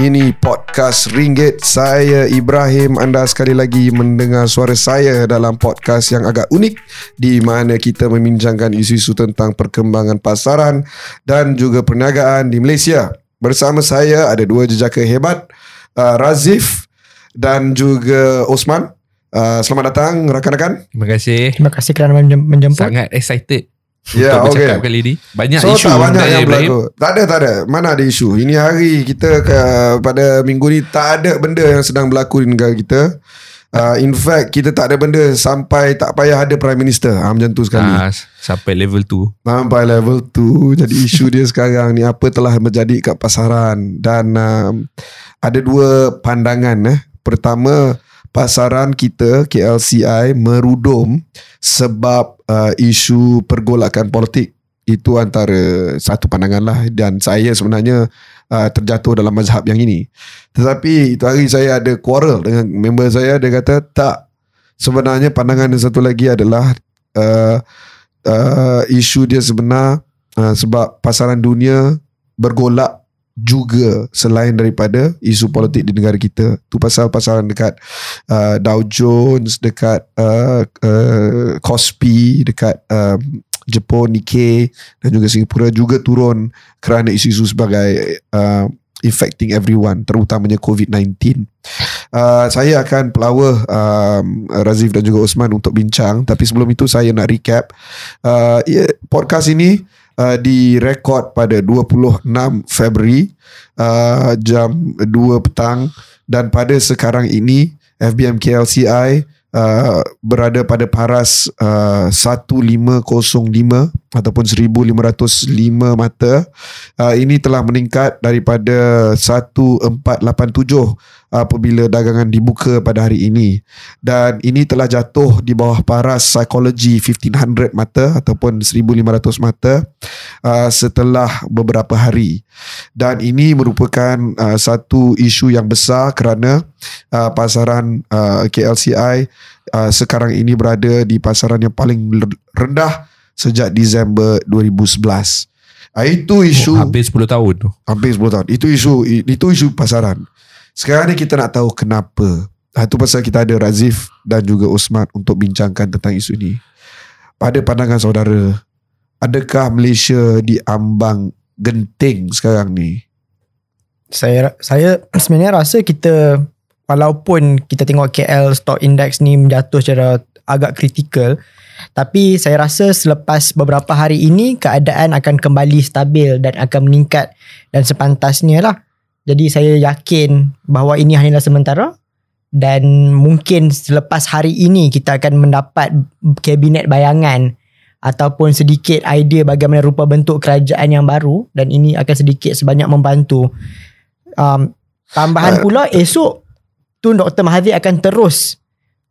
Ini podcast Ringgit. Saya Ibrahim. Anda sekali lagi mendengar suara saya Dalam podcast yang agak unik Di mana kita membincangkan isu-isu tentang perkembangan pasaran Dan juga perniagaan di Malaysia. Bersama saya ada dua jejaka hebat uh, Razif dan juga Osman. Uh, Selamat datang rakan-rakan. Terima kasih. Terima kasih kerana menjem- menjemput. Sangat excited Ya, untuk bercakap okay. kali ni. Banyak So isu tak banyak yang Ibrahim. berlaku Tak ada tak ada Mana ada isu Ini hari kita ke, Pada minggu ni Tak ada benda yang sedang berlaku Di negara kita uh, In fact Kita tak ada benda Sampai tak payah ada Prime Minister ha, Macam tu sekali Ah, sampai level tu. Sampai level tu Jadi isu dia sekarang ni Apa telah terjadi kat pasaran Dan um, Ada dua pandangan eh. Pertama Pasaran kita KLCI merudum sebab uh, isu pergolakan politik itu antara satu pandangan lah dan saya sebenarnya uh, terjatuh dalam mazhab yang ini. Tetapi itu hari saya ada quarrel dengan member saya dia kata tak sebenarnya pandangan yang satu lagi adalah uh, uh, isu dia sebenar uh, sebab pasaran dunia bergolak juga selain daripada isu politik di negara kita. Tu pasal pasaran dekat uh, Dow Jones, dekat uh, uh, Kospi, dekat um, Jepun, Nikkei dan juga Singapura juga turun kerana isu-isu sebagai uh, affecting everyone terutamanya COVID-19. Uh, saya akan pelawa um, Razif dan juga Osman untuk bincang tapi sebelum itu saya nak recap uh, yeah, podcast ini uh, direkod pada 26 Februari uh, jam 2 petang. Dan pada sekarang ini FBM KLCI uh, berada pada paras uh, 1505 ataupun 1505 mata. Uh, ini telah meningkat daripada 1487 apabila dagangan dibuka pada hari ini dan ini telah jatuh di bawah paras psikologi 1500 mata ataupun 1500 mata uh, setelah beberapa hari dan ini merupakan uh, satu isu yang besar kerana uh, pasaran uh, KLCI uh, sekarang ini berada di pasaran yang paling rendah sejak Disember 2011 uh, itu isu Oh, habis 10 tahun tu. Hampir 10 tahun. Itu isu itu isu pasaran. Sekarang ni kita nak tahu kenapa. Ha, itu pasal kita ada Razif dan juga Osman untuk bincangkan tentang isu ini. Pada pandangan saudara, adakah Malaysia diambang genting sekarang ni? Saya saya sebenarnya rasa kita walaupun kita tengok KL stock index ni menjatuh secara agak kritikal tapi saya rasa selepas beberapa hari ini keadaan akan kembali stabil dan akan meningkat dan sepantasnya lah. Jadi saya yakin bahawa ini hanyalah sementara dan mungkin selepas hari ini kita akan mendapat kabinet bayangan ataupun sedikit idea bagaimana rupa bentuk kerajaan yang baru dan ini akan sedikit sebanyak membantu. Um, tambahan Uh, pula esok Tun Dr. Mahathir akan terus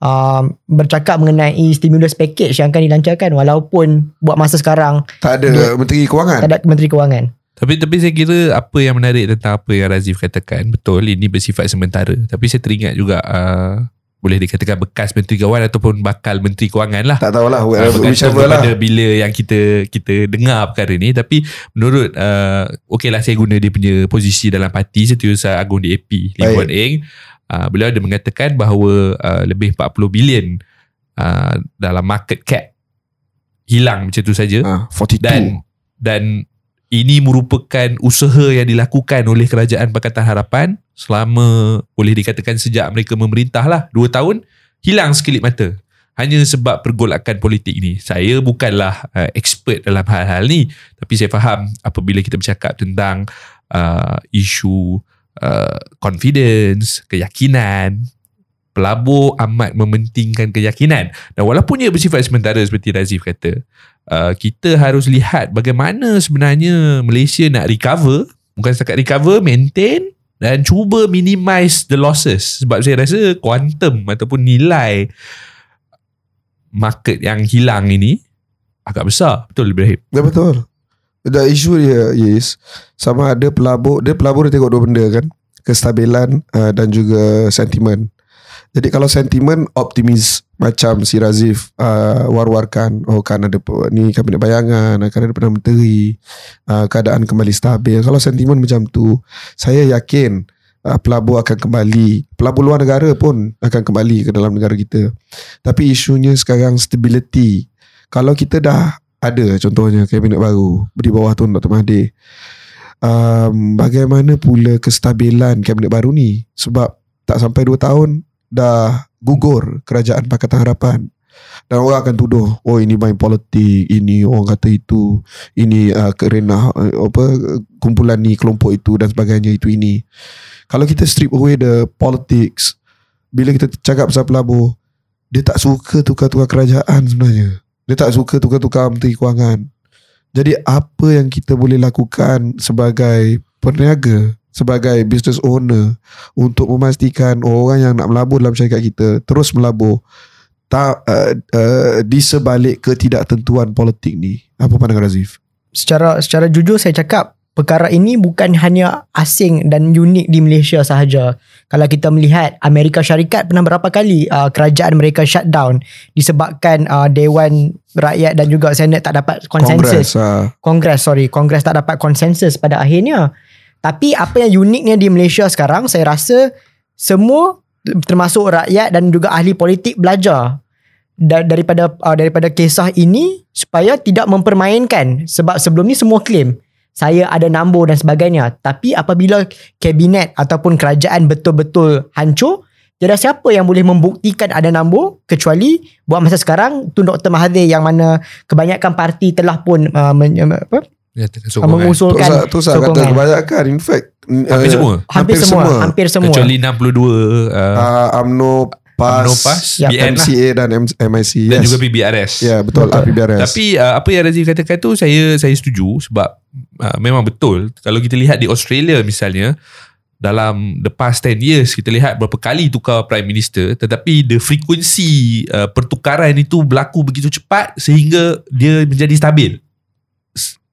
um, bercakap mengenai stimulus package yang akan dilancarkan walaupun buat masa sekarang Tak ada Dia- Menteri Kewangan? tak ada Menteri Kewangan. Tapi tapi saya kira apa yang menarik tentang apa yang Razif katakan betul ini bersifat sementara. Tapi saya teringat juga uh, boleh dikatakan bekas Menteri Kewangan ataupun bakal Menteri Kewangan lah. Tak tahulah Ah, Whichever lah bila yang kita kita dengar perkara ni tapi menurut uh, okey lah saya guna dia punya posisi dalam parti Setiausaha Agung DAP Lee. Kuan Eng uh, beliau ada mengatakan bahawa uh, lebih 40 bilion uh, dalam market cap hilang macam tu saja ha, 42 dan dan ini merupakan usaha yang dilakukan oleh kerajaan Pakatan Harapan selama boleh dikatakan sejak mereka memerintah lah 2 tahun hilang sekelip mata. Hanya sebab pergolakan politik ni saya bukanlah uh, expert dalam hal-hal ni. Tapi saya faham apabila kita bercakap tentang uh, isu uh, confidence keyakinan pelabur amat mementingkan keyakinan. Dan walaupun ia bersifat sementara seperti Razif kata uh, kita harus lihat bagaimana sebenarnya Malaysia nak recover. Bukan setakat recover maintain dan cuba minimize the losses. Sebab saya rasa quantum ataupun nilai market yang hilang ini agak besar. Betul Ibrahim? Ya betul. Dan isu dia Yes Sama ada pelabur Dia pelabur dia tengok dua benda kan. Kestabilan uh, Dan juga sentimen Jadi kalau sentimen Optimis. Macam si Razif uh, War-warkan Oh kan ada Ni kabinet bayangan Akan ada Perdana Menteri uh, Keadaan kembali stabil. Kalau sentimen macam tu Saya yakin uh, pelabur akan kembali. Pelabur luar negara pun akan kembali ke dalam negara kita. Tapi isunya sekarang stability. Kalau kita dah ada contohnya kabinet baru di bawah Tun Dr. Mahathir um, bagaimana pula kestabilan kabinet baru ni? Sebab tak sampai 2 tahun dah gugur kerajaan Pakatan Harapan. Dan orang akan tuduh oh ini main politik ini orang kata itu ini uh, kerana uh, apa kumpulan ni kelompok itu dan sebagainya itu ini. Kalau kita strip away the politics bila kita cakap pasal pelabur dia tak suka tukar-tukar kerajaan sebenarnya. Dia tak suka tukar-tukar menteri kewangan. Jadi apa yang kita boleh lakukan sebagai peniaga sebagai business owner untuk memastikan orang yang nak melabur dalam syarikat kita terus melabur tak uh, uh, di sebalik ketidaktentuan politik ni apa pandangan Razif secara secara jujur saya cakap perkara ini bukan hanya asing dan unik di Malaysia sahaja. Kalau kita melihat Amerika Syarikat pernah berapa kali uh, kerajaan mereka shutdown disebabkan uh, Dewan Rakyat dan juga Senat tak dapat konsensus. Kongres uh, Kongres sorry, Kongres tak dapat konsensus pada akhirnya. Tapi apa yang uniknya di Malaysia sekarang saya rasa semua termasuk rakyat dan juga ahli politik belajar da- daripada uh, daripada kisah ini supaya tidak mempermainkan sebab sebelum ni semua claim saya ada nambur dan sebagainya. Tapi apabila kabinet ataupun kerajaan betul-betul hancur tiada siapa yang boleh membuktikan ada nambur kecuali buat masa sekarang Tun Dr Mahathir yang mana kebanyakan parti telah pun uh, men, apa sokongan. tu mengusulkan sah, tu sah kata sokongan. kebanyakan in fact Hampir uh, semua. hampir, semua, hampir semua Kecuali 62 uh, uh, UMNO PAS, UMNO PAS, Ya, BN lah. MCA dan M- MIC dan yes. juga PBRS. Ya betul, Betul. PBRS Tapi uh, apa yang Razif katakan tu saya saya setuju sebab uh, memang betul. Kalau kita lihat di Australia misalnya dalam the past 10 years kita lihat berapa kali tukar prime minister tetapi the frequency uh, pertukaran itu berlaku begitu cepat sehingga dia menjadi stabil.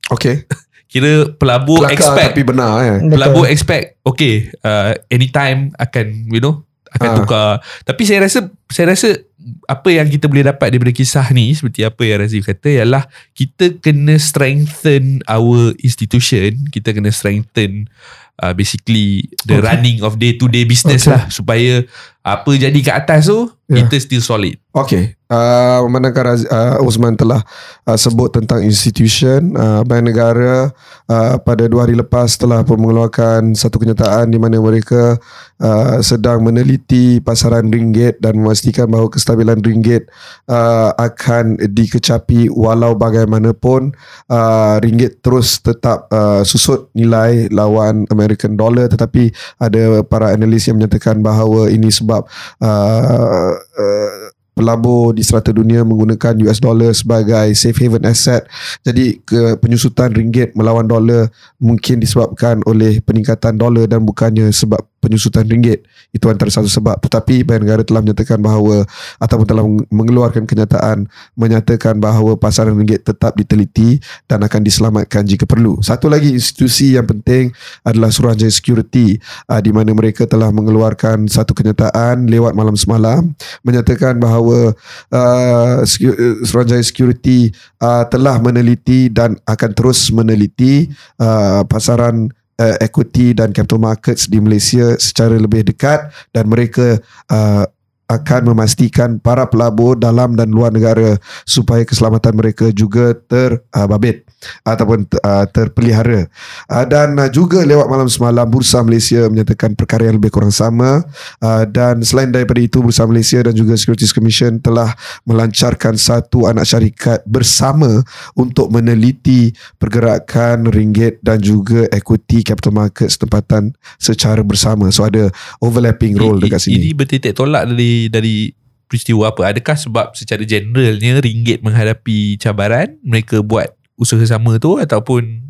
Okay Kira pelabur Kelakar expect tapi benar ya. pelabur expect okay uh, anytime akan you know akan Ha. tukar tapi saya rasa saya rasa apa yang kita boleh dapat daripada kisah ni seperti apa yang Razif kata ialah kita kena strengthen our institution kita kena strengthen uh, basically the Okay. running of day to day business Okay. lah supaya apa jadi kat atas tu Yeah. kita still solid. Okay. Uh, Raz- uh, Osman telah uh, Sebut tentang institution uh, Bank Negara uh, Pada dua hari lepas Telah pun mengeluarkan Satu kenyataan Di mana mereka uh, Sedang meneliti Pasaran ringgit Dan memastikan bahawa Kestabilan ringgit uh, Akan dikecapi Walau bagaimanapun uh, Ringgit terus tetap uh, Susut nilai Lawan American dollar. Tetapi Ada para analis yang menyatakan Bahawa ini sebab uh, uh, pelabur di serata dunia menggunakan US dollar sebagai safe haven asset. Jadi ke penyusutan ringgit melawan dolar mungkin disebabkan oleh peningkatan dolar dan bukannya sebab penyusutan ringgit. Itu antara satu sebab. Tetapi Bank Negara telah menyatakan bahawa ataupun telah mengeluarkan kenyataan menyatakan bahawa pasaran ringgit tetap diteliti dan akan diselamatkan jika perlu. Satu lagi institusi yang penting adalah Suruhanjaya Security uh, di mana mereka telah mengeluarkan satu kenyataan lewat malam semalam menyatakan bahawa uh, uh, Suruhanjaya Security uh, telah meneliti dan akan terus meneliti uh, pasaran uh, equity dan capital markets di Malaysia secara lebih dekat dan mereka uh, akan memastikan para pelabur dalam dan luar negara supaya keselamatan mereka juga terbabit ataupun uh, terpelihara. Uh, dan uh, juga lewat malam semalam Bursa Malaysia menyatakan perkara yang lebih kurang sama uh, dan selain daripada itu Bursa Malaysia dan juga Securities Commission telah melancarkan satu anak syarikat bersama untuk meneliti pergerakan ringgit dan juga equity capital markets tempatan secara bersama. So ada overlapping role I- dekat i- Ini sini. bertitik tolak dari dari peristiwa apa? Adakah sebab secara generalnya ringgit menghadapi cabaran mereka buat usaha sama tu ataupun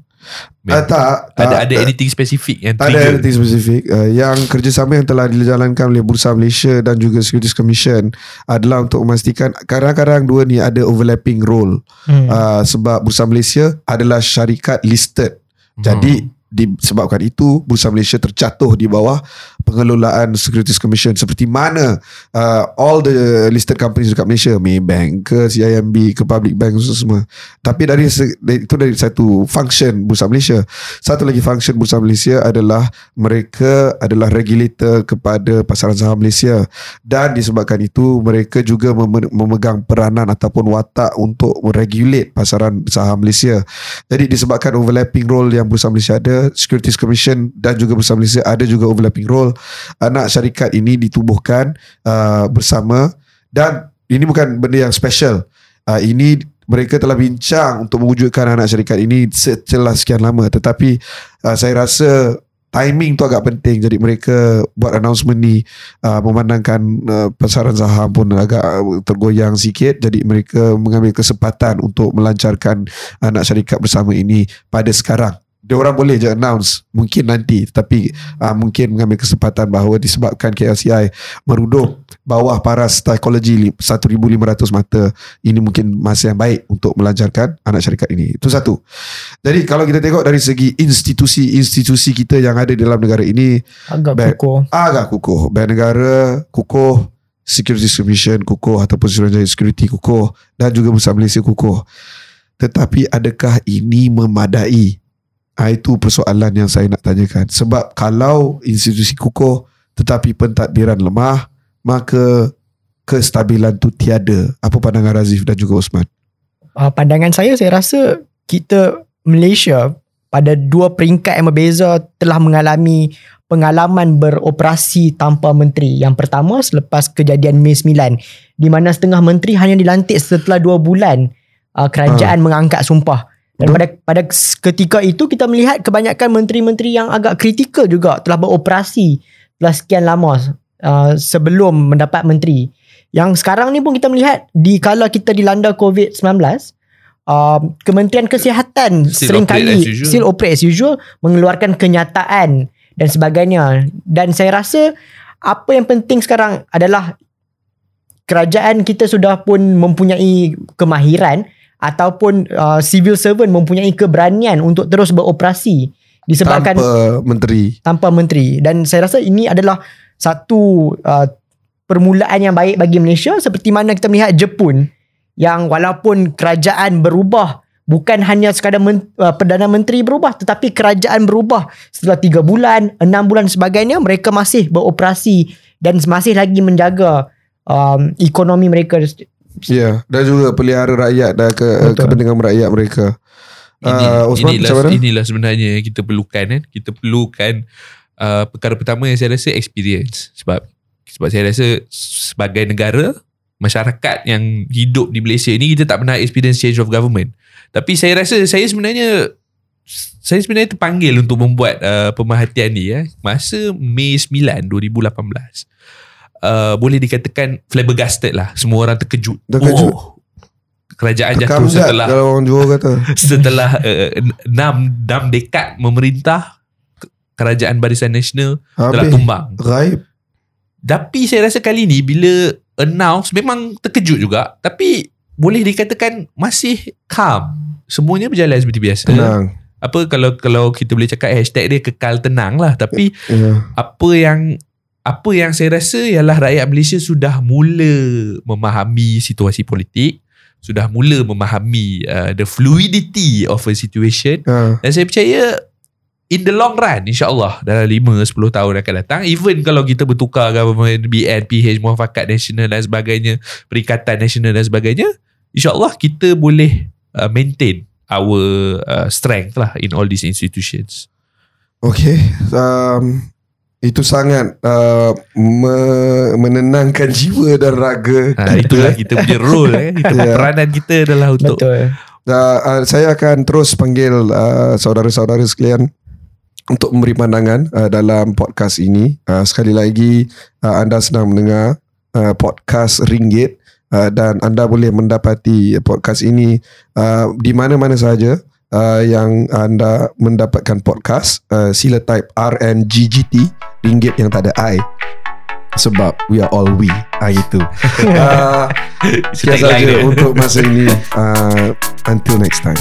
Uh, tak, tak, ada ada anything spesifik yang Tak ada trigger? anything spesifik uh, Yang kerjasama yang telah dijalankan oleh Bursa Malaysia Dan juga Securities Commission Adalah untuk memastikan Kadang-kadang dua ni ada overlapping role Hmm. uh, Sebab Bursa Malaysia adalah syarikat listed Hmm. Jadi disebabkan itu Bursa Malaysia terjatuh di bawah pengelolaan Securities Commission seperti mana uh, all the listed companies dekat Malaysia Maybank ke CIMB ke Public Bank itu semua. Tapi dari itu dari satu function Bursa Malaysia. Satu lagi function Bursa Malaysia adalah mereka adalah regulator kepada pasaran saham Malaysia. Dan disebabkan itu mereka juga mem- memegang peranan ataupun watak untuk meregulate pasaran saham Malaysia. Jadi disebabkan overlapping role yang Bursa Malaysia ada Securities Commission dan juga Bursa Malaysia ada juga overlapping role anak syarikat ini ditubuhkan uh, bersama. Dan ini bukan benda yang special. Uh, ini mereka telah bincang untuk mewujudkan anak syarikat ini setelah sekian lama. Tetapi uh, saya rasa timing tu agak penting. Jadi mereka buat announcement ni uh, memandangkan uh, pasaran saham pun agak uh, tergoyang sikit. Jadi mereka mengambil kesempatan untuk melancarkan anak syarikat bersama ini pada sekarang dia orang boleh je announce mungkin nanti tetapi uh, mungkin mengambil kesempatan bahawa disebabkan KLCI meruduk bawah paras psikologi li- 1500 mata ini mungkin masa yang baik untuk melancarkan anak syarikat ini. Itu satu. Jadi kalau kita tengok dari segi institusi-institusi kita yang ada dalam negara ini Agak Baik. kukuh. agak kukuh. Bank negara kukuh. Securities Commission kukuh ataupun Suruhanjaya Security kukuh dan juga Bursa Malaysia kukuh. Tetapi adakah ini memadai ha, itu persoalan yang saya nak tanyakan sebab kalau institusi kukuh tetapi pentadbiran lemah maka kestabilan tu tiada apa pandangan Razif dan juga Osman uh, pandangan saya saya rasa kita Malaysia pada dua peringkat yang berbeza telah mengalami pengalaman beroperasi tanpa menteri. Yang pertama selepas kejadian Mei 9 di mana setengah menteri hanya dilantik setelah dua bulan uh, kerajaan mengangkat sumpah. Dan Betul. pada pada ketika itu kita melihat kebanyakan menteri-menteri yang agak kritikal juga telah beroperasi telah sekian lama uh, sebelum mendapat menteri. Yang sekarang ni pun kita melihat di kala kita dilanda COVID-19 uh, Kementerian Kesihatan Still sering operate kali as still operate as usual mengeluarkan kenyataan dan sebagainya. Dan saya rasa apa yang penting sekarang adalah kerajaan kita sudah pun mempunyai kemahiran ataupun uh, civil servant mempunyai keberanian untuk terus beroperasi disebabkan tanpa menteri. Tanpa menteri. Dan saya rasa ini adalah satu uh, permulaan yang baik bagi Malaysia seperti mana kita melihat Jepun yang walaupun kerajaan berubah bukan hanya sekadar men, uh, Perdana Menteri berubah tetapi kerajaan berubah setelah 3 bulan 6 bulan sebagainya mereka masih beroperasi dan masih lagi menjaga um, ekonomi mereka Ya, dan juga pelihara rakyat dan ke, Betul. kepentingan rakyat mereka. Ini, Uh, Osman, inilah, macam mana? inilah sebenarnya yang kita perlukan kan. Kita perlukan uh, perkara pertama yang saya rasa experience. Sebab sebab saya rasa sebagai negara, masyarakat yang hidup di Malaysia ni kita tak pernah experience change of government. Tapi saya rasa saya sebenarnya saya sebenarnya terpanggil untuk membuat uh, pemerhatian ni ya. Masa Mei 9 2018. Uh, boleh dikatakan flabbergasted lah. Semua orang terkejut. Terkejut. Oh, kerajaan Tekam jatuh jat setelah kalau orang Johor kata. setelah uh, enam enam dekad memerintah kerajaan Barisan Nasional telah Habis tumbang. raib. Tapi saya rasa kali ni bila announce memang terkejut juga tapi boleh dikatakan masih calm. Semuanya berjalan seperti biasa. Tenang. Apa kalau kalau kita boleh cakap hashtag dia kekal tenang lah tapi Ya. apa yang apa yang saya rasa ialah rakyat Malaysia sudah mula memahami situasi politik, sudah mula memahami uh, the fluidity of a situation Ha. dan saya percaya in the long run insyaAllah dalam 5-10 tahun akan datang even kalau kita bertukar government BN, PH, Muafakat Nasional dan sebagainya Perikatan Nasional dan sebagainya insyaAllah kita boleh uh, maintain our uh, strength lah in all these institutions Okay. Um, itu sangat uh, me- menenangkan jiwa dan raga ha, itulah kita punya role eh. kita, Ya. peranan kita adalah untuk betul Uh, uh, saya akan terus panggil uh, saudara-saudara sekalian untuk memberi pandangan uh, dalam podcast ini. Uh, sekali lagi uh, anda sedang mendengar uh, podcast Ringgit uh, dan anda boleh mendapati podcast ini uh, di mana-mana sahaja uh, yang anda mendapatkan podcast. Uh, sila type RNGGT Ringgit yang tak ada I sebab we are all we. Ah itu. Uh, Sekian saja untuk masa ini. Uh, until next time.